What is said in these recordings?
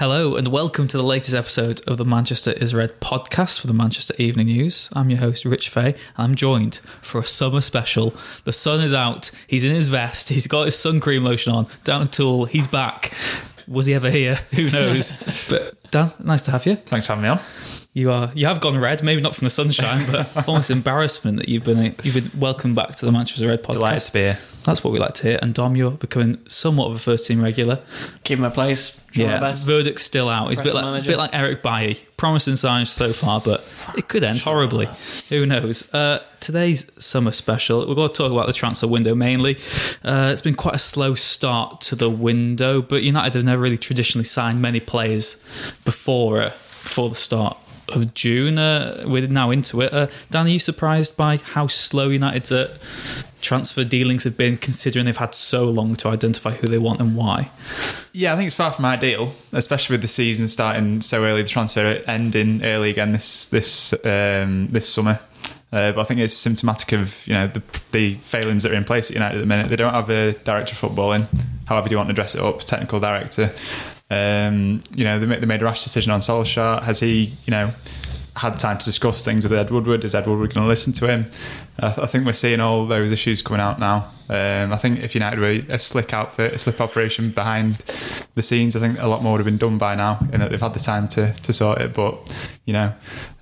Hello and welcome to the latest episode of the Manchester is Red podcast for the Manchester Evening News. I'm your host Rich Fay and I'm joined for a summer special. The sun is out, he's in his vest, he's got his sun cream lotion on, down a tool, he's back. Was he ever here? Who knows? but Dan, nice to have you. Thanks for having me on. You are you have gone red, maybe not from the sunshine, but almost embarrassment that you've been you've been welcomed back to the Manchester Red podcast. Delighted to be here. That's what we like to hear. And Dom, you're becoming somewhat of a first team regular. Keeping my place. trying my Yeah, best. verdict's still out. He's a bit like, manager. bit like Eric Bailly. Promising signs so far, but it could end horribly. Who knows? Uh, today's summer special, we're going to talk about the transfer window mainly. Uh, it's been quite a slow start to the window, but United have never really traditionally signed many players before uh, before the start of June. Uh, we're now into it. Uh, Dan, are you surprised by how slow United's uh, transfer dealings have been, considering they've had so long to identify who they want and why? Yeah, I think it's far from ideal, especially with the season starting so early, the transfer ending early again this this um, this summer. Uh, but I think it's symptomatic of you know the, the failings that are in place at United at the minute. They don't have a director of footballing. However, you want to dress it up? Technical director. Um, you know they made, they made a rash decision on Solskjaer. Has he you know had time to discuss things with Ed Woodward? Is Ed Woodward going to listen to him? I, th- I think we're seeing all those issues coming out now. Um, I think if United were a slick outfit, a slip operation behind the scenes, I think a lot more would have been done by now, and that they've had the time to, to sort it. But you know,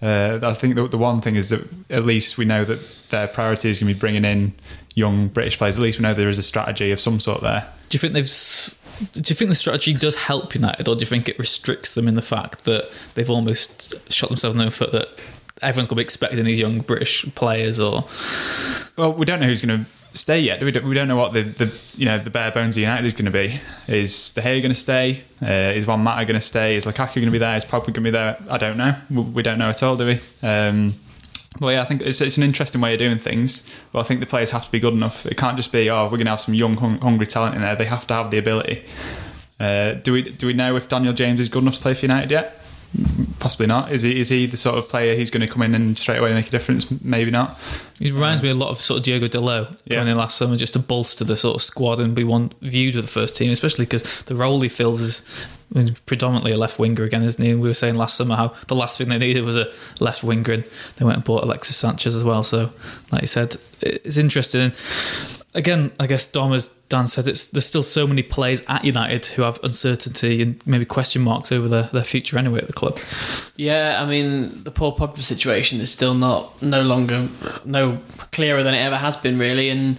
uh, I think the, the one thing is that at least we know that their priority is going to be bringing in young British players. At least we know there is a strategy of some sort there. Do you think they've? Do you think the strategy does help United, or do you think it restricts them in the fact that they've almost shot themselves in the foot that everyone's going to be expecting these young British players? Or Well, we don't know who's going to stay yet. We don't, we don't know what the, the you know the bare bones of United is going to be. Is De Gea going to stay? Uh, is Juan Mata going to stay? Is Lukaku going to be there? Is Pogba going to be there? I don't know. We, we don't know at all, do we? Um, well, yeah, I think it's, it's an interesting way of doing things. But I think the players have to be good enough. It can't just be oh we're going to have some young hung, hungry talent in there. They have to have the ability. Uh, do we do we know if Daniel James is good enough to play for United yet? Possibly not. Is he is he the sort of player who's going to come in and straight away make a difference? Maybe not. he reminds me a lot of sort of Diogo Dalot Yeah. coming in last summer just to bolster the sort of squad and be one viewed with the first team, especially because the role he fills is predominantly a left winger again, isn't he? And we were saying last summer how the last thing they needed was a left winger, and they went and bought Alexis Sanchez as well. So, like you said, it's interesting. Again, I guess Dom, as Dan said, there's still so many players at United who have uncertainty and maybe question marks over their, their future anyway at the club. Yeah, I mean the Paul Pogba situation is still not no longer no clearer than it ever has been really, and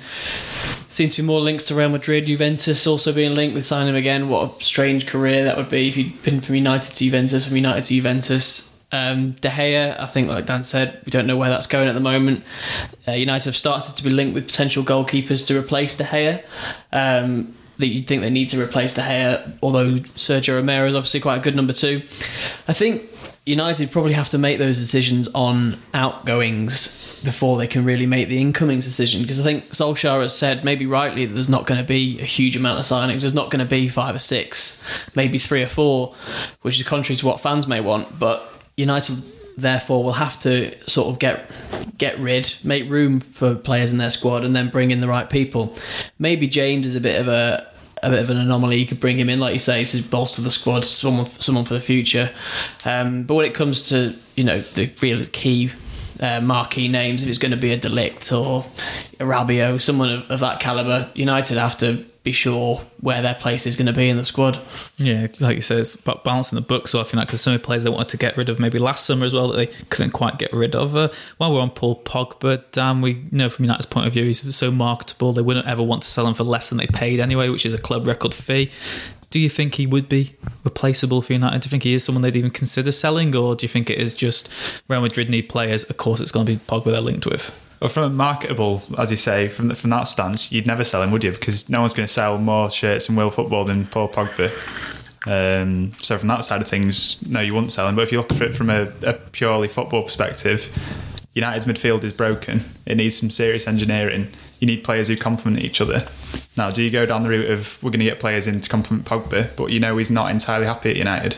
seems to be more links to Real Madrid, Juventus also being linked with signing him again. What a strange career that would be if he'd been from United to Juventus, from United to Juventus. Um, De Gea, I think, like Dan said, we don't know where that's going at the moment. Uh, United have started to be linked with potential goalkeepers to replace De Gea. Um, that you'd think they need to replace De Gea, although Sergio Romero is obviously quite a good number two. I think United probably have to make those decisions on outgoings before they can really make the incomings decision because I think Solskjaer has said maybe rightly that there's not going to be a huge amount of signings there's not going to be five or six maybe three or four which is contrary to what fans may want but United therefore will have to sort of get get rid make room for players in their squad and then bring in the right people maybe James is a bit of a a bit of an anomaly. You could bring him in, like you say, to bolster the squad, someone someone for the future. Um, but when it comes to you know the real key uh, marquee names, if it's going to be a de Ligt or a Rabiot, someone of, of that caliber, United have to be sure where their place is going to be in the squad. Yeah, like you said, it's about balancing the books off, you know, because so many players they wanted to get rid of maybe last summer as well that they couldn't quite get rid of. Uh, while we're on Paul Pogba, Dan, we know from United's point of view, he's so marketable, they wouldn't ever want to sell him for less than they paid anyway, which is a club record fee. Do you think he would be replaceable for United? Do you think he is someone they'd even consider selling, or do you think it is just Real Madrid need players? Of course, it's going to be Pogba they're linked with. Well, from a marketable, as you say, from from that stance, you'd never sell him, would you? Because no one's going to sell more shirts in World Football than Paul Pogba. Um, so from that side of things, no, you wouldn't sell him. But if you look at it from a, a purely football perspective, United's midfield is broken. It needs some serious engineering. You need players who complement each other. Now, do you go down the route of we're going to get players in to complement Pogba, but you know he's not entirely happy at United?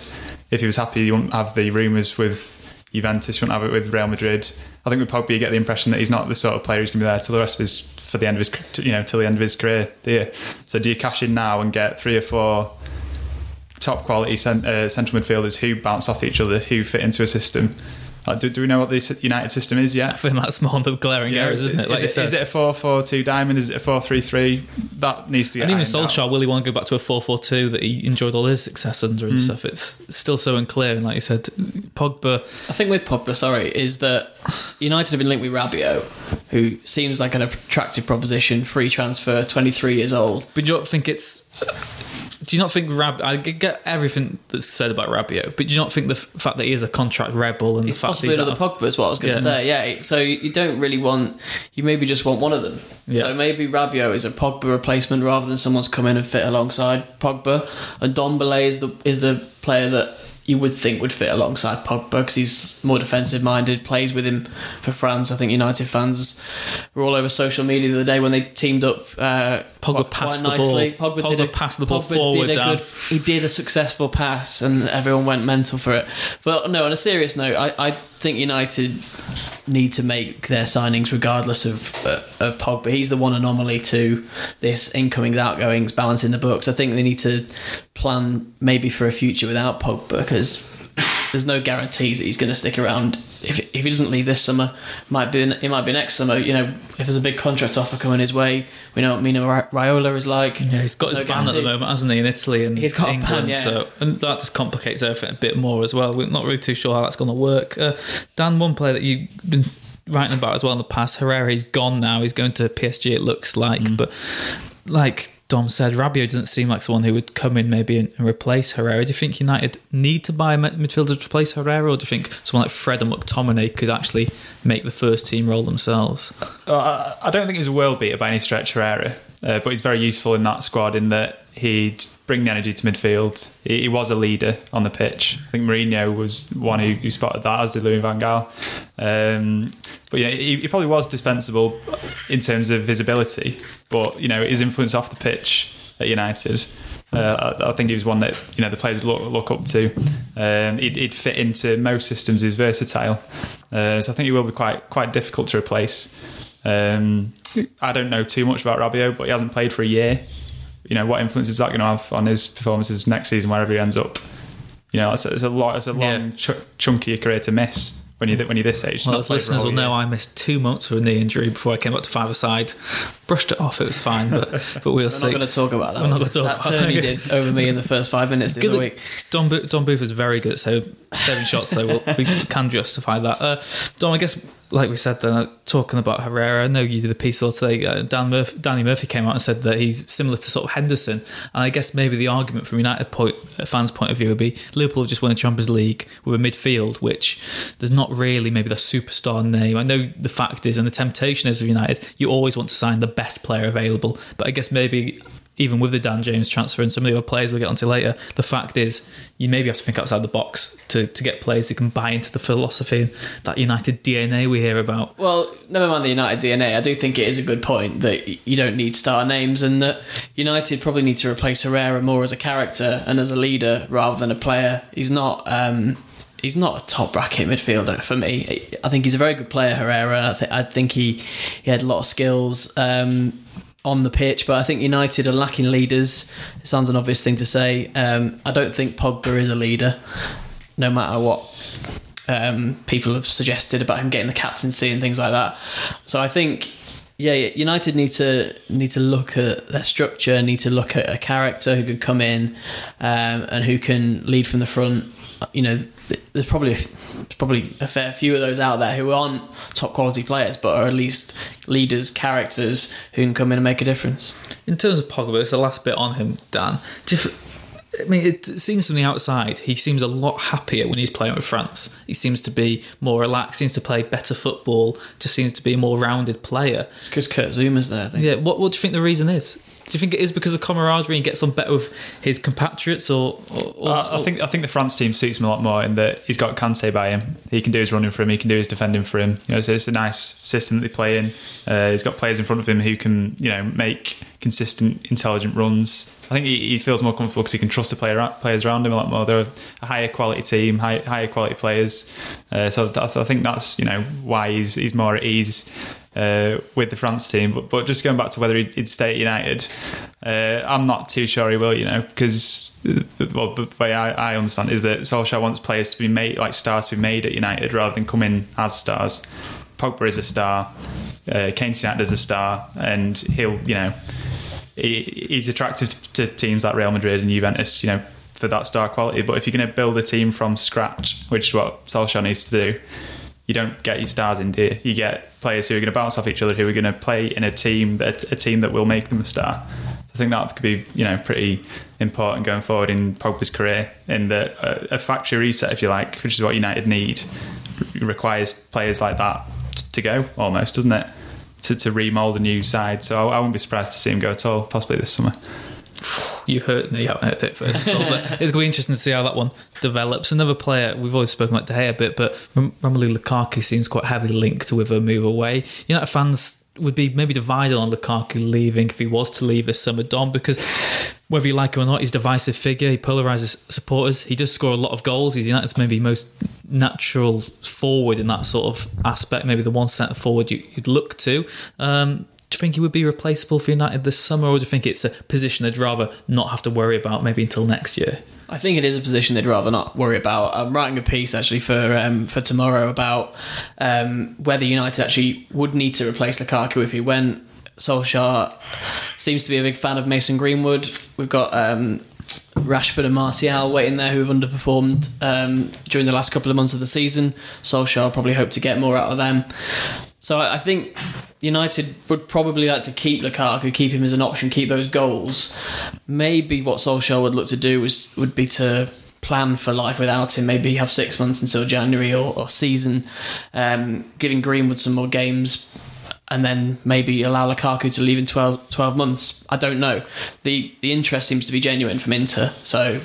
If he was happy, you wouldn't have the rumours with Juventus, wouldn't have it with Real Madrid. I think with Pogba, you get the impression that he's not the sort of player who's going to be there till the rest of his for the end of his you know till the end of his career. Do you? So do you cash in now and get three or four top quality cent- uh, central midfielders who bounce off each other, who fit into a system. Uh, do, do we know what the United system is yet? I think that's more the glaring Yeah, errors, isn't it? Like is, you it, is said. it a 4 4 2 diamond? Is it a 4 3 3? That needs to get and even ironed out. Solskjaer, will he want to go back to a 4 4 2 that he enjoyed all his success under Mm. and stuff? It's still so unclear. And like you said, Pogba, I think with Pogba, sorry, is that United have been linked with Rabiot, who seems like an attractive proposition, free transfer, 23 years old. but you don't think it's. Do you not think Rab? I get everything that's said about Rabiot, but do you not think the fact that he is a contract rebel and It's the fact that possibly he's another Pogba is what I was going Yeah. to say. Yeah, so you don't really want, you maybe just want one of them. Yeah. So maybe Rabiot is a Pogba replacement rather than someone's come in and fit alongside Pogba. And Ndombele is the is the player that you would think would fit alongside Pogba because he's more defensive minded, plays with him for France. I think United fans were all over social media the other day when they teamed up. Uh, Pogba quite- passed quite the ball. nicely. Pogba, did a, passed the ball Pogba forward, Did a good, he did a successful pass, and everyone went mental for it. But no, on a serious note, I, I think United need to make their signings regardless of uh, of Pogba. He's the one anomaly to this incomings outgoings balancing the books. I think they need to plan maybe for a future without Pogba because there's no guarantees that he's going to stick around. If, if he doesn't leave this summer, might be it might be next summer. You know, if there's a big contract offer coming his way, we know what Mino Ra- Raiola is like. Yeah, he's got There's his no ban at the moment, hasn't he, in Italy and He's got a ban, yeah. So and that just complicates everything a bit more as well. We're not really too sure how that's going to work. Uh, Dan, one player that you've been writing about as well in the past, Herrera, he's gone now. He's going to PSG. It looks like, Mm. but like Dom said, Rabiot doesn't seem like someone who would come in maybe and, and replace Herrera. Do you think United need to buy a midfielder to replace Herrera, or do you think someone like Fred and McTominay could actually make the first team role themselves? I, I don't think he's a world beater by any stretch, Herrera, uh, but he's very useful in that squad in that he'd bring the energy to midfield. He, was a leader on the pitch. I think Mourinho was one who, who spotted that, as did Louis van Gaal. Um, but yeah, he, he probably was dispensable in terms of visibility, but you know his influence off the pitch at United. Uh, I, I think he was one that you know the players look, look up to. Um, he'd, he'd fit into most systems. He was versatile, uh, so I think he will be quite quite difficult to replace. Um, I don't know too much about Rabiot, but he hasn't played for a year. You know what influence is that going to have on his performances next season, wherever he ends up? You know, it's a, it's a lot. It's a long, Yeah. ch- chunky career to miss when you when you're this age. Well, as played for a listeners whole will know. I missed two months with a knee injury before I came back to five aside. Brushed it off; it was fine, but but we'll We're see. not going to talk about that. We're not gonna talk that about turn he did over me in the first five minutes the other week. Don, Bo- Dom Booth was very good, so seven shots though we'll, we can justify that. Uh, Dom, I guess like we said, then talking about Herrera, I know you did a piece all today. Uh, Dan Murphy, Danny Murphy came out and said that he's similar to sort of Henderson, and I guess maybe the argument from United point, uh, fans' point of view would be Liverpool just won the Champions League with a midfield, which there's not really maybe the superstar name. I know the fact is, and the temptation is with United, you always want to sign the best player available, but I guess maybe even with the Dan James transfer and some of the other players we'll get onto later, the fact is you maybe have to think outside the box to, to get players who can buy into the philosophy and that United DNA we hear about. Well, never mind the United DNA. I do think it is a good point that you don't need star names, and that United probably need to replace Herrera more as a character and as a leader rather than a player. He's not. Um, he's not a top bracket midfielder for me. I think he's a very good player, Herrera. I, th- I think he he had a lot of skills. Um, on the pitch, but I think United are lacking leaders. It sounds an obvious thing to say. Um, I don't think Pogba is a leader, no matter what um, people have suggested about him getting the captaincy and things like that. So I think, yeah, United need to need to look at their structure, need to look at a character who can come in um, and who can lead from the front. You know, there's probably a, there's probably a fair few of those out there who aren't top quality players, but are at least leaders, characters who can come in and make a difference. In terms of Pogba, it's the last bit on him, Dan. F- I mean, it seems from the outside, he seems a lot happier when he's playing with France. He seems to be more relaxed, seems to play better football, just seems to be a more rounded player. It's because Kurt Zouma's there, I think. Yeah, what, what do you think the reason is? Do you think it is because of camaraderie and gets on better with his compatriots, or, or, or Uh, I think I think the France team suits him a lot more in that he's got Kante by him. He can do his running for him. He can do his defending for him. You know, so it's a nice system that they play in. Uh, he's got players in front of him who can you know make consistent, intelligent runs. I think he, he feels more comfortable because he can trust the player, players around him a lot more. They're a higher quality team, high, higher quality players. Uh, so I, I think that's you know why he's he's more at ease. Uh, with the France team. But, but just going back to whether he'd, stay at United, uh, I'm not too sure he will. You know, because well, the way I, I understand is that Solskjaer wants players to be made like stars to be made at United rather than come in as stars. Pogba is a star. Uh, Kane United is a star, and he'll you know he, he's attractive to teams like Real Madrid and Juventus. You know for that star quality. But if you're going to build a team from scratch, which is what Solskjaer needs to do, you don't get your stars in here. You get players who are going to bounce off each other, who are going to play in a team that a team that will make them a star. I think that could be you know pretty important going forward in Pogba's career. In that a, a factory reset, if you like, which is what United need, requires players like that to go almost, doesn't it? To, to remold a new side. So I, I wouldn't be surprised to see him go at all, possibly this summer you hurt me. You haven't heard it first at all, but it's going to be interesting to see how that one develops. Another player we've always spoken about De Gea a bit, but Romelu Lukaku seems quite heavily linked with a move away. United fans would be maybe divided on Lukaku leaving if he was to leave this summer, Dom, because whether you like him or not, he's a divisive figure. He polarizes supporters. He does score a lot of goals. He's United's maybe most natural forward in that sort of aspect. Maybe the one centre forward you, would look to. Um, do you think he would be replaceable for United this summer, or do you think it's a position they'd rather not have to worry about maybe until next year? I think it is a position they'd rather not worry about. I'm writing a piece actually for um, for tomorrow about um, whether United actually would need to replace Lukaku if he went. Solskjaer seems to be a big fan of Mason Greenwood. We've got um, Rashford and Martial waiting there who have underperformed um, during the last couple of months of the season. Solskjaer probably hope to get more out of them. So I think United would probably like to keep Lukaku, keep him as an option, keep those goals. Maybe what Solskjaer would look to do was would be to plan for life without him. Maybe have six months until January or, or season, um, giving Greenwood some more games, and then maybe allow Lukaku to leave in 12, 12 months. I don't know. the The interest seems to be genuine from Inter, so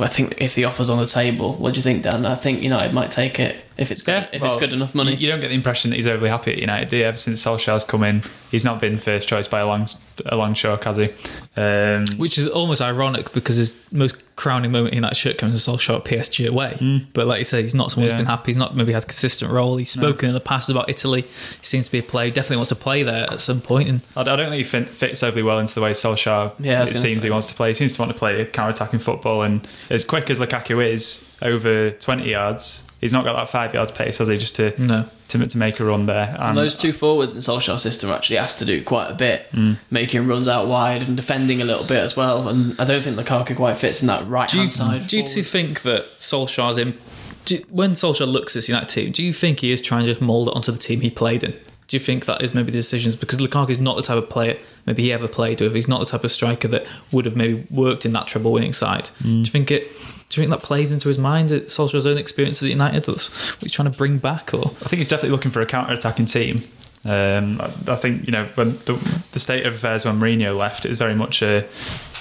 I think if the offer's on the table, what do you think, Dan? I think United might take it if it's good, yeah, if well, it's good enough money. You don't get the impression that he's overly happy at United. Ever since Solskjaer's come in, he's not been first choice by a long a long shot, has he? Um, Which is almost ironic because his most crowning moment in that shirt comes to Solskjaer at PSG away. Mm. But like you said, he's not someone yeah. who's been happy. He's not maybe had a consistent role. He's spoken no. in the past about Italy. He seems to be a player. Definitely wants to play there at some point. And I, don't think he fits overly well into the way Solskjaer yeah, it seems say. he wants to play. He seems to want to play counter-attacking football. And as quick as Lukaku is, over 20 yards, he's not got that five yards pace, has he? Just to no. to, to make a run there. And those two forwards in Solskjaer's system actually has to do quite a bit, mm. making runs out wide and defending a little bit as well. And I don't think Lukaku quite fits in that right hand side. Do you two think that Solskjaer's in? Do, when Solskjaer looks at this United team, do you think he is trying to just mould it onto the team he played in? Do you think that is maybe the decisions because Lukaku is not the type of player maybe he ever played with? He's not the type of striker that would have maybe worked in that treble winning side. Mm. Do you think it do you think that plays into his mind at Solskjaer's own experiences at United? That's what he's trying to bring back, or I think he's definitely looking for a counter-attacking team. Um, I think you know when the, the state of affairs when Mourinho left, it was very much a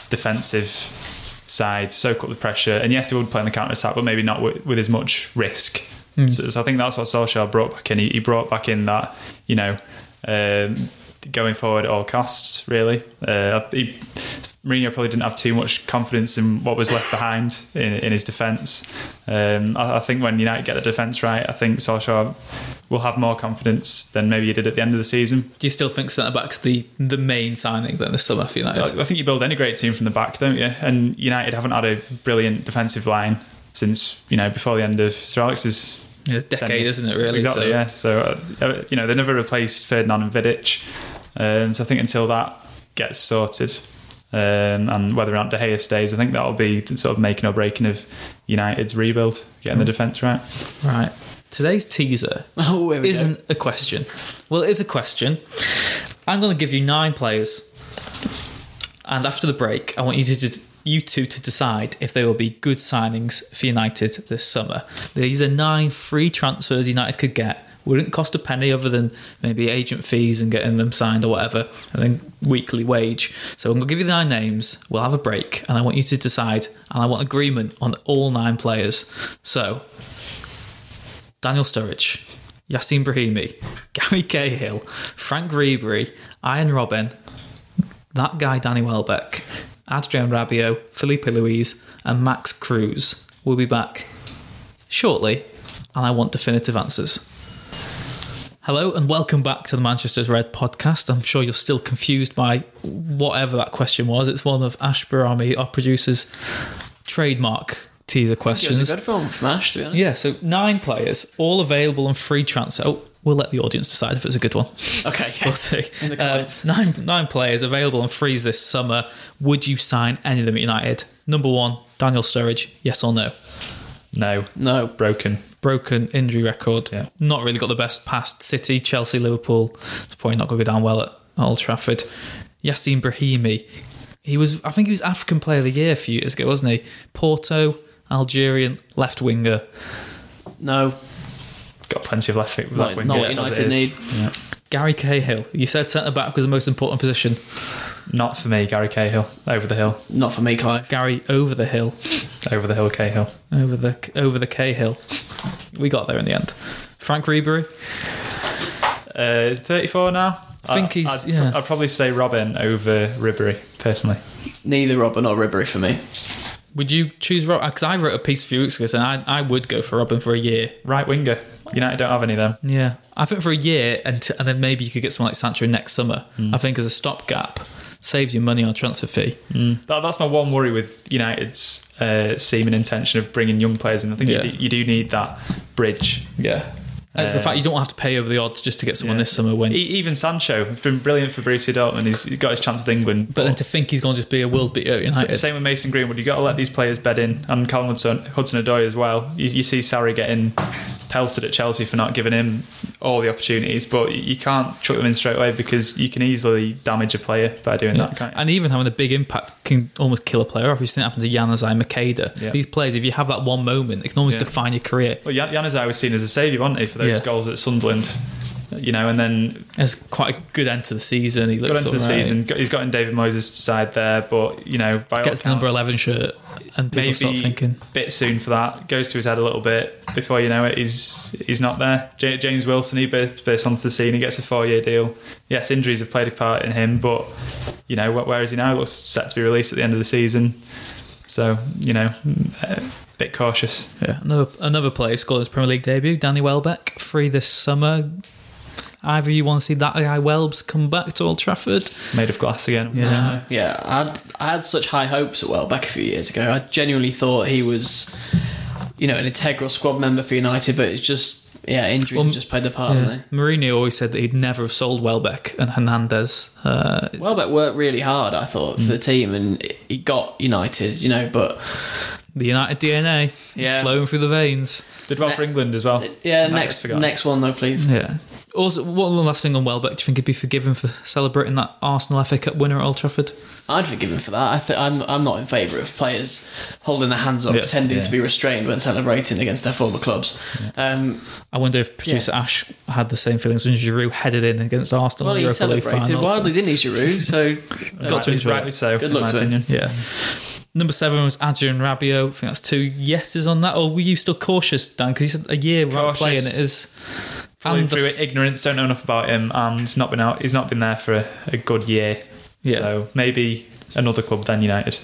defensive side, soak up the pressure, and yes, he would play in the counter attack, but maybe not with, with as much risk. Mm. So, so, I think that's what Solskjaer brought back in. He, he brought back in that you know um, going forward at all costs. Really, uh, he, Mourinho probably didn't have too much confidence in what was left behind in, in his defence. Um, I, I, think when United get the defence right, I think Solskjaer will have more confidence than maybe he did at the end of the season. Do you still think centre back's the the main signing then this summer for United? I, I think you build any great team from the back, don't you? And United haven't had a brilliant defensive line since you know before the end of Sir Alex's yeah, decade, isn't it? Really, exactly. So. Yeah. So uh, you know they never replaced Ferdinand and Vidic. Um, so I think until that gets sorted, um, and whether or not De Gea stays, I think that'll be sort of making or breaking of United's rebuild, getting the hmm. defence right. Right. Today's teaser oh, isn't go. a question. Well, it is a question. I'm going to give you nine players, and after the break, I want you to you two to decide if they will be good signings for United this summer. These are nine free transfers United could get wouldn't cost a penny other than maybe agent fees and getting them signed or whatever, and then weekly wage. So I'm going to give you nine names. We'll have a break, and I want you to decide, and I want agreement on all nine players. So Daniel Sturridge, Yacine Brahimi, Gary Cahill, Franck Ribery, Arjen Robben, that guy Danny Welbeck, Adrien Rabiot, Filipe Luis, and Max Kruse We'll be back shortly, and I want definitive answers. Hello and welcome back to the Manchester's Red podcast. I'm sure you're still confused by whatever that question was. It's one of Ash Barami, our producer's trademark teaser It was questions. a good film from Ash, to be honest. Yeah, so nine players, all available on free transfer. Oh, we'll let the audience decide if it's a good one. Okay. We'll see. In the Uh, comments. nine nine players available on freeze this summer. Would you sign any of them at United? Number one, Daniel Sturridge. Yes or no? No, No. broken. Broken injury record. Yeah. Not really got the best past City, Chelsea, Liverpool. It's probably not going to go down well at Old Trafford. Yacine Brahimi. He was, I think he was African Player of the Year a few years ago, wasn't he? Porto, Algerian, left winger. No. Got plenty of left, left Not, wingers. not United need. Yeah. Gary Cahill. You said centre back was the most important position. Not for me, Gary Cahill. Over the hill. Not for me, Clive. Gary over the hill. Over the hill, Cahill. over the over the Cahill. We got there in the end. Franck Ribery. Uh, 34 now? I think he's- I'd, yeah. I'd probably say Robben over Ribery, personally. Neither Robben or Ribery for me. Would you choose Robben? Because I wrote a piece a few weeks ago saying I, I would go for Robben for a year. Right winger. United don't have any of them. Yeah, I think for a year, and, t- and then maybe you could get someone like Sancho next summer. I think as a stopgap, saves you money on a transfer fee. That, that's my one worry with United's uh, seeming intention of bringing young players in. I think Yeah. you, do, you do need that bridge. Yeah, and it's the fact you don't have to pay over the odds just to get someone Yeah. this summer. When, even Sancho has been brilliant for Borussia Dortmund. He's, got his chance with England. but then to think he's going to just be a world beater at United. Same with Mason Greenwood. You've got to let these players bed in. And Callum Hudson, Hudson Odoi as well. You, you see Sarri getting pelted at Chelsea for not giving him all the opportunities, but you can't chuck them in straight away because you can easily damage a player by doing Yeah. that. And even having a big impact can almost kill a player off. Seen it happen to Januzaj Macheda. Yeah. These players, if you have that one moment, it can almost define your career. Well, Januzaj was seen as a saviour, wasn't he, for those Yeah. goals at Sunderland? You know, and then It's quite a good end to the season. He got looks into the right. season. He's got in David Moyes' side there, but you know, by all Gets the number 11 shirt, and people maybe start thinking, bit soon for that. Goes to his head a little bit before you know it. He's he's not there. J- James Wilson he bursts, bursts onto the scene. He gets a four year deal. Yes, injuries have played a part in him, but you know where is he now? Looks set to be released at the end of the season. So you know, bit cautious. yeah, another, another player who scored his Premier League debut, Danny Welbeck, free this summer. Either you want to see that guy Welbs come back to Old Trafford? Made of glass again. Yeah. Uh, yeah, I had, I had such high hopes at Welbeck a few years ago. I genuinely thought he was, you know, an integral squad member for United, but it's just, yeah, injuries Well, just played their part, Yeah. haven't Mourinho always said that he'd never have sold Welbeck and Hernandez. Uh, they? Welbeck worked really hard, I thought, for the team, and he got United, you know, but the United DNA Yeah. is flowing through the veins. Did well Ne- for England as well. yeah, Might next have next one though, please. Yeah. Also, one last thing on Welbeck. Do you think he'd be forgiven for celebrating that Arsenal FA Cup winner at Old Trafford? I'd forgive him for that. I th- I'm I'm not in favour of players holding their hands up, Yeah. pretending Yeah. to be restrained when celebrating against their former clubs. Um, I wonder if producer Ash had the same feelings when Giroud headed in against Arsenal well, in he the Europa League celebrated final. so- wildly, didn't he, Giroud? So Got to rightly, enjoy it. rightly so. Good in luck my to him. opinion. Yeah. Number seven was Adrien Rabiot. I think that's two yeses on that. Or were you still cautious, Dan? Because he's a year without Cautious. playing it is. Probably And the through f- ignorance, don't know enough about him, and he's not been out. He's not been there for a, a good year. Yeah. So maybe another club than United.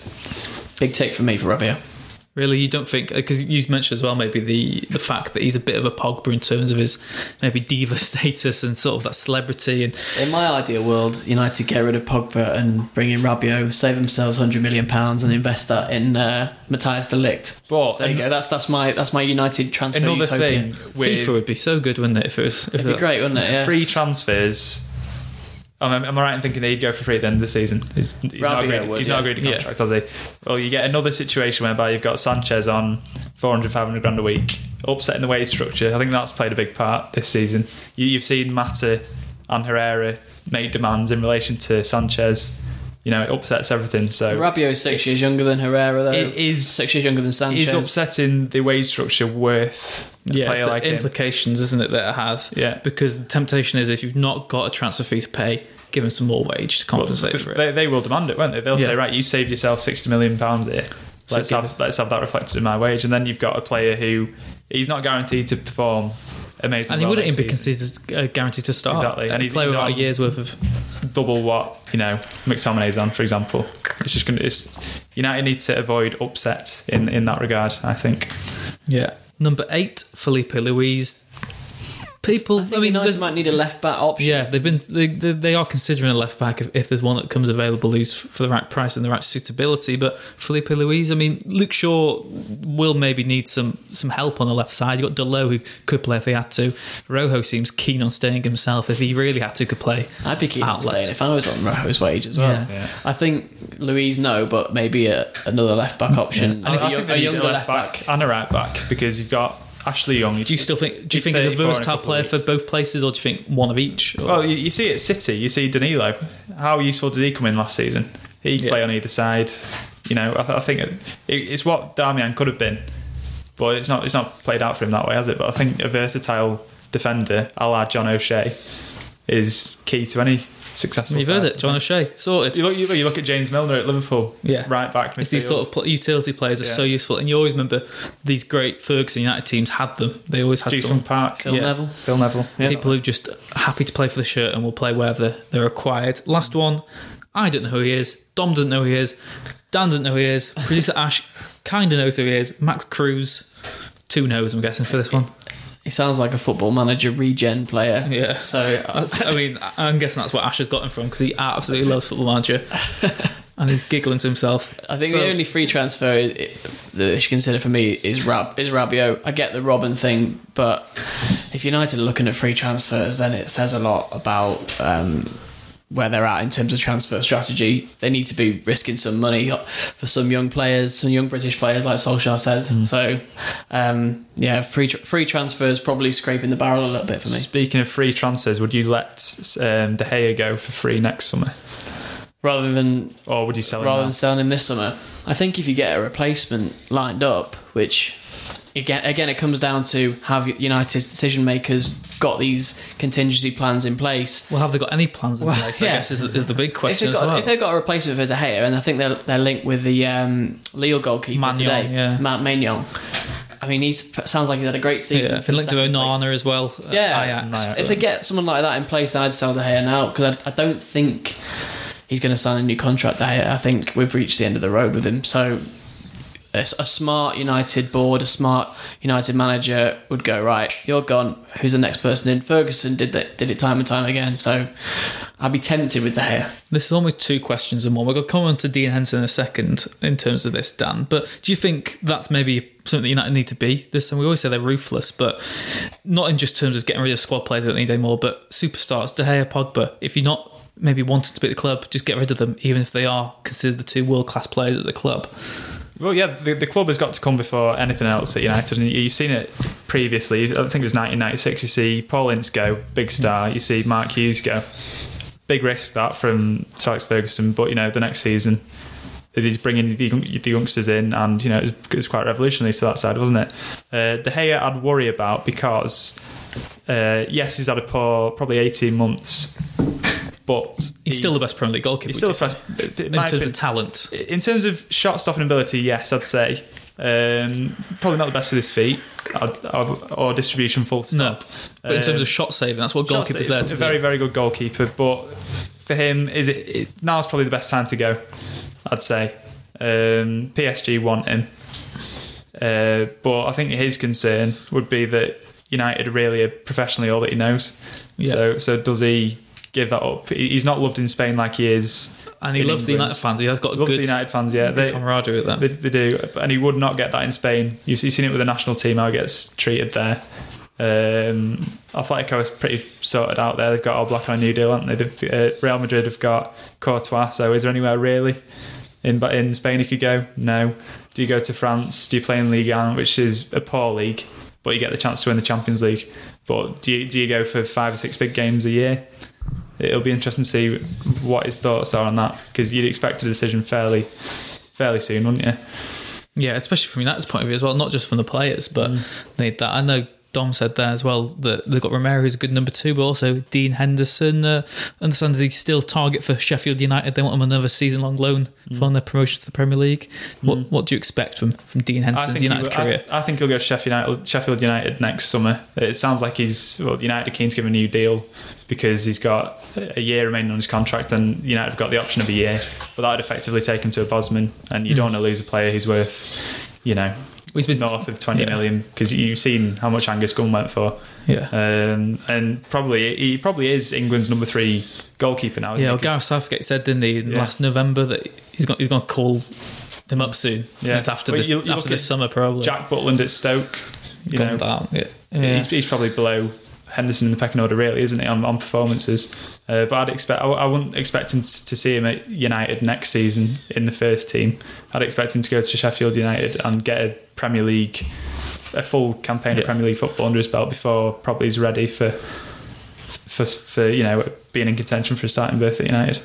big tick for me for Rabiot. Really, you don't think because you mentioned as well maybe the the fact that he's a bit of a Pogba in terms of his maybe diva status and sort of that celebrity and In my ideal world, United get rid of Pogba and bring in Rabiot, save themselves hundred million pounds, and invest that in uh, Matthias de Ligt. But There you go. That's that's my that's my United transfer another utopia. thing with FIFA would be so good, wouldn't it? If it was, if It'd be it- great, wouldn't it? Yeah. free transfers. Oh, am, am I right in thinking that he'd go for free at the end of the season? He's, he's not agreed, would, he's yeah. not agreed Yeah. contract, has he? Well, you get another situation whereby you've got Sanchez on 400, 500 grand a week, upsetting the wage structure. I think that's played a big part this season. You, you've seen Mata and Herrera make demands in relation to Sanchez. You know, it upsets everything. So Rabiot's six years younger than Herrera, though. it is six years younger than Sanchez. is upsetting the wage structure worth yeah, it's player the like him. implications, isn't it, that it has? Yeah. Because the temptation is if you've not got a transfer fee to pay, give them some more wage to compensate Well, for it. they, they will demand it, won't they? They'll Yeah. say, right, you saved yourself sixty million pounds here. Let's give have let's have that reflected in my wage, and then you've got a player who he's not guaranteed to perform amazing. and he well wouldn't even be considered uh, guaranteed to start. Exactly. And And he's- player he's about a year's worth of. Double what you know McTominay's on, for example. It's just going to. United need to avoid upset in in that regard. I think. Yeah. Number eight, Filipe Luis. People. I I, mean, United might need a left back option. yeah, they've been they, they, they are considering a left back if, if there's one that comes available who's for the right price and the right suitability. But Filipe Luis, I mean, Luke Shaw will maybe need some some help on the left side. You have got Dalot who could play if they had to. Rojo seems keen on staying himself if he really had to. Could play. I'd be keen on Outlet. staying if I was on Rojo's wage as well. Yeah. Yeah. I think Louise no, but maybe a, another left back option. I, And I a, young- think they a younger a left back. and a right back because you've got Ashley Young. Do you still think? Do you think he's a 34 a versatile player for both places, or do you think one of each? Or- Well, you, you see it at City. You see Danilo. How useful did he come in last season? He Yeah. play on either side. You know, I, I think it, it's what Darmian could have been, but it's not. It's not played out for him that way, has it? But I think a versatile defender, a la John O'Shea, is key to any successful. You've heard it, John O'Shea, sorted. You look, you look, you look at James Milner at Liverpool. Yeah. right back. It's these sort of pl- utility players are Yeah. so useful, and you always remember these great Ferguson United teams had them. They always had Jason some Park, Phil Yeah. Neville. Phil Neville. Yeah. people who are just happy to play for the shirt and will play wherever they're required. Last one, I don't know who he is. Dom doesn't know who he is. Dan doesn't know who he is. Producer Ash kind of knows who he is. Max Kruse, two knows, I'm guessing, for this one. He sounds like a football manager regen player. Yeah. So That's, I mean, I'm guessing that's what Ash has gotten from because he absolutely loves Football Manager. and he's giggling to himself. I think So- the only free transfer that you should consider for me is Rab is Rabiot. I get the Robin thing, but if United are looking at free transfers, then it says a lot about um, where they're at in terms of transfer strategy. They need to be risking some money for some young players, some young British players, like Solskjaer says. Hmm. So, um, yeah, free tr- free transfers probably scraping the barrel a little bit for me. Speaking of free transfers, would you let um, De Gea go for free next summer, Rather than or would you sell him? rather than selling him this summer. I think if you get a replacement lined up, which again again it comes down to have United's decision makers got these contingency plans in place. Well, have they got any plans in Well, place? I guess is, is the big question as got, well. if they've got a replacement for De Gea, and I think they're, they're linked with the um, Lille goalkeeper Maignan, today, yeah. Matt Maignan. I mean, he sounds like he's had a great season. yeah, if linked to Onana as well. uh, Yeah, if they get someone like that in place, then I'd sell De Gea now because I, I don't think he's going to sign a new contract. Gea. I think we've reached the end of the road with him. So a, a smart United board, a smart United manager would go right. You're gone. Who's the next person in? Ferguson did that. Did it time and time again. So I'd be tempted with De Gea. This is almost two questions in one. We're going to come on to Dean Henderson in a second in terms of this, Dan. But do you think that's maybe something United need to be this time? We always say they're ruthless, but not in just terms of getting rid of squad players that don't need anymore, but superstars, De Gea, Pogba. If you're not maybe wanting to be at the club, just get rid of them, even if they are considered the two world class players at the club. Well, yeah, the, the club has got to come before anything else at United, and you've seen it previously. I think it was 1996. You see Paul Ince go, big star. You see Mark Hughes go, big risk that from Alex Ferguson. But you know, the next season, he's bringing the, the youngsters in, and you know, it was, it was quite revolutionary to that side, wasn't it? Uh, De Gea, I'd worry about because uh, yes, he's had a poor, probably 18 months, but He's, still the best Premier League goalkeeper. He's still a- in terms of talent. in terms of shot stopping ability, yes, I'd say. Um, probably not the best with his feet or, or distribution full No, stop. but in terms Um, of shot saving, that's what goalkeepers there to a very very good goalkeeper, but for him, is it, it now's probably the best time to go? I'd say. Um, PSG want him, uh, but I think his concern would be that United really are professionally all that he knows. Yeah. So so does he give that up? He's not loved in Spain like he is. And he loves the United fans. He has got a Loves good, the United fans, yeah. They, camaraderie with them. they, they do, and he would not get that in Spain. You've you've seen it with the national team how he gets treated there. Um, Atletico is pretty sorted out there. They've got Oblak on a new deal, haven't they? Uh, Real Madrid have got Courtois. So is there anywhere really in but in Spain he could go? No. Do you go to France? Do you play in Ligue 1, which is a poor league, but you get the chance to win the Champions League? But do you do you go for five or six big games a year? It'll be interesting to see what his thoughts are on that because you'd expect a decision fairly fairly soon, wouldn't you? Yeah, especially from United's point of view as well, not just from the players, but Mm. need that. I know Dom said there as well that they've got Romero who's a good number two, but also Dean Henderson. Uh, understands he's still target for Sheffield United. They want him another season long loan Mm. following their promotion to the Premier League. What What do you expect from from Dean Henderson's United will- career? I, I think he'll go to Sheffield United, Sheffield United next summer. It sounds like he's well, United are keen to give him a new deal because he's got a year remaining on his contract, and United have got the option of a year. But that would effectively take him to a Bosman, and you don't want to lose a player who's worth, you know, he's been north of twenty yeah. million because you've seen how much Angus Gunn went for, Yeah. um, and probably he probably is England's number three goalkeeper now. Isn't Yeah, well, Gareth Southgate said, didn't he, in Yeah. last November that he's going he's going to call him up soon. Yeah. it's after this you- you after this summer probably. Jack Butland at Stoke, you gone know, down. Yeah, yeah. he's, he's probably below Henderson in the pecking order, really, isn't he, on, on performances? Uh, but I'd expect I, I wouldn't expect him to see him at United next season in the first team. I'd expect him to go to Sheffield United and get a Premier League, a full campaign Yeah. of Premier League football under his belt before probably he's ready for. For, for you know being in contention for a starting berth at United,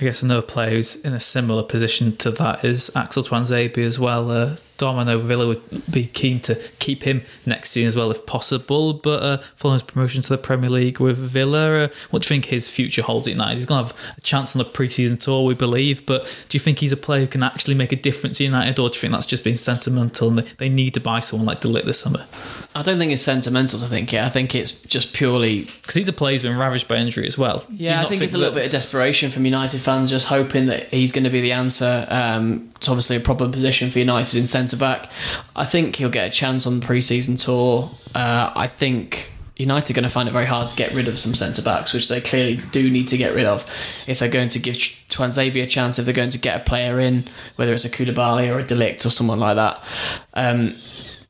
I guess another player who's in a similar position to that is Axel Tuanzebe as well. Uh, I know Villa would be keen to keep him next season as well if possible, but uh, following his promotion to the Premier League with Villa, uh, what do you think his future holds at United? He's going to have a chance on the pre-season tour, we believe, but do you think he's a player who can actually make a difference at United, or do you think that's just being sentimental and they, need to buy someone like de Ligt this summer? I don't think it's sentimental to think it. I think it's just purely Because he's a player who's been ravaged by injury as well. Yeah, I not think, it's a little bit of desperation from United fans, just hoping that he's going to be the answer. Um, it's obviously a problem position for United in centre back. I think he'll get a chance on the pre-season tour. Uh, I think United are going to find it very hard to get rid of some centre backs, which they clearly do need to get rid of if they're going to give Tuanzebe a chance. If they're going to get a player in, whether it's a Koulibaly or a de Ligt or someone like that. Um,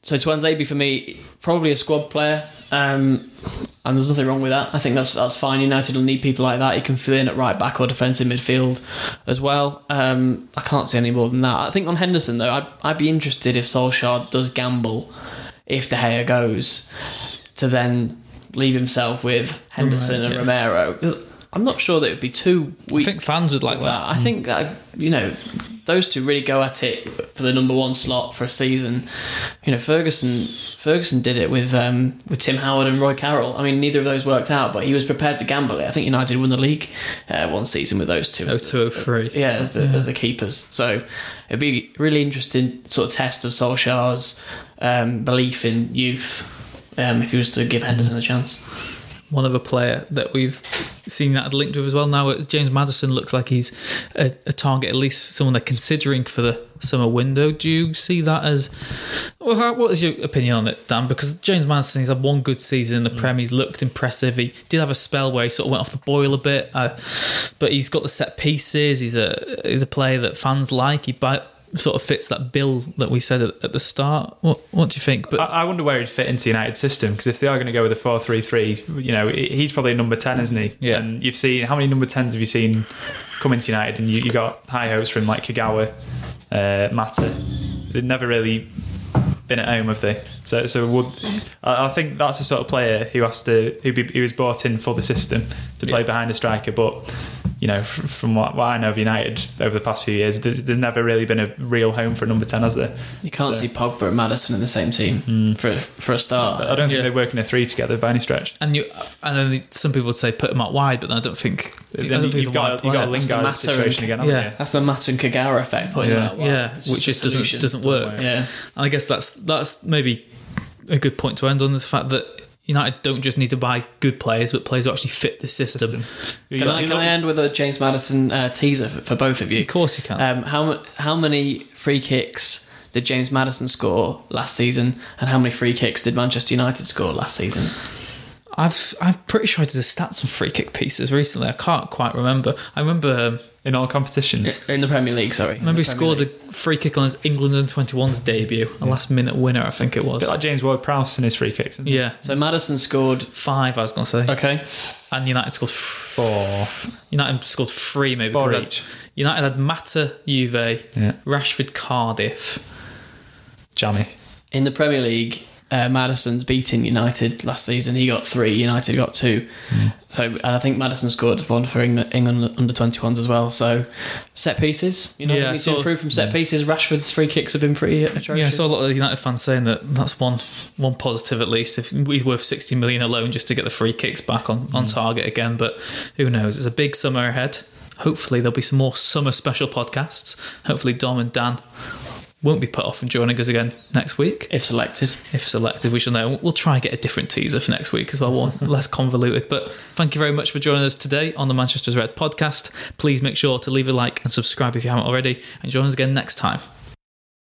so Tuanzebe for me, probably a squad player. Um, and there's nothing wrong with that. I think that's that's fine. United will need people like that. He can fill in at right back or defensive midfield as well. Um, I can't see any more than that. I think on Henderson though, I'd, I'd be interested if Solskjaer does gamble if De Gea goes to then leave himself with Henderson Right, and yeah. Romero because I'm not sure that it would be too I think fans would like that. that. I think that you know those two really go at it for the number one slot for a season. You know, Ferguson Ferguson did it with um, with Tim Howard and Roy Carroll. I mean, neither of those worked out, but he was prepared to gamble it. I think United won the league uh, one season with those two. Oh, two or three. yeah, as the as the keepers. So it'd be a really interesting sort of test of Solskjaer's um, belief in youth um, if he was to give Henderson a chance. One other player that we've seen that linked with as well. Now is James Maddison looks like he's a, a target at least someone they're considering for the summer window. Do you see that as well, how- what is your opinion on it Dan? Because James Maddison he's had one good season in the Prem. He's looked impressive. He did have a spell where he sort of went off the boil a bit uh, but he's got the set pieces. He's a he's a player that fans like. He bi- sort of fits that bill that we said at, at the start what, what do you think but I, I wonder where he'd fit into United system because if they are going to go with a four-three-three, you know, he's probably a number ten, isn't he? Yeah. And you've seen how many number tens have you seen come into United, and you, you got high hopes from like Kagawa, uh, Mata. They've never really been at home, have they? So, so would I I think that's the sort of player who has to who, be, who was brought in for the system to play Yeah. behind a striker, but. You know, from what, what I know of United over the past few years, there's, there's never really been a real home for a number ten, has there? You can't So- see Pogba and Maddison in the same team hmm. for for a start. I don't think Yeah. they work in a three together by any stretch. And you, and then some people would say put them out wide, but I don't think. I don't Then think you've a got, you've got a. That's the Lingard Mata situation and- again, haven't Yeah. you? That's the Matt and Kagawa effect, putting Yeah. him out wide. yeah, It's which just just doesn't doesn't work. Yeah, And I guess that's that's maybe a good point to end on is the fact that United don't just need to buy good players, but players who actually fit the system. You Can, I, can look- I end with a James Maddison uh, teaser for, for both of you? Of course, you can. Um, how how many free kicks did James Maddison score last season, and how many free kicks did Manchester United score last season? I've I'm pretty sure I did a stats on free kick pieces recently. I can't quite remember. I remember um, in all competitions. In the Premier League, sorry. I remember he scored a free kick on his England under 21s debut, a last minute winner, I think it A was. bit like James Ward-Prowse in his free kicks. isn't it? yeah, So Maddison scored. five. I was going to say, Okay. and United scored four. United scored three, maybe. Four because they had- United had Mata, Juve, Yeah. Rashford, Cardiff. Jammy. In the Premier League, uh, Maddison's beating United last season. He got three. United got two. So, and I think Maddison scored one for England, England under twenty ones as well. So, set pieces. You know, Yeah, need so- to improve from set pieces. Rashford's free kicks have been pretty atrocious. Yeah, I saw a lot of United fans saying that that's one one positive at least. If he's worth sixty million alone just to get the free kicks back on, on target again, but who knows? It's a big summer ahead. Hopefully there'll be some more summer special podcasts. Hopefully Dom and Dan won't be put off from joining us again next week. if selected. If selected, we shall know. We'll try and get a different teaser for next week as well, one less convoluted. But thank you very much for joining us today on the Manchester's Red podcast. Please make sure to leave a like and subscribe if you haven't already, and join us again next time.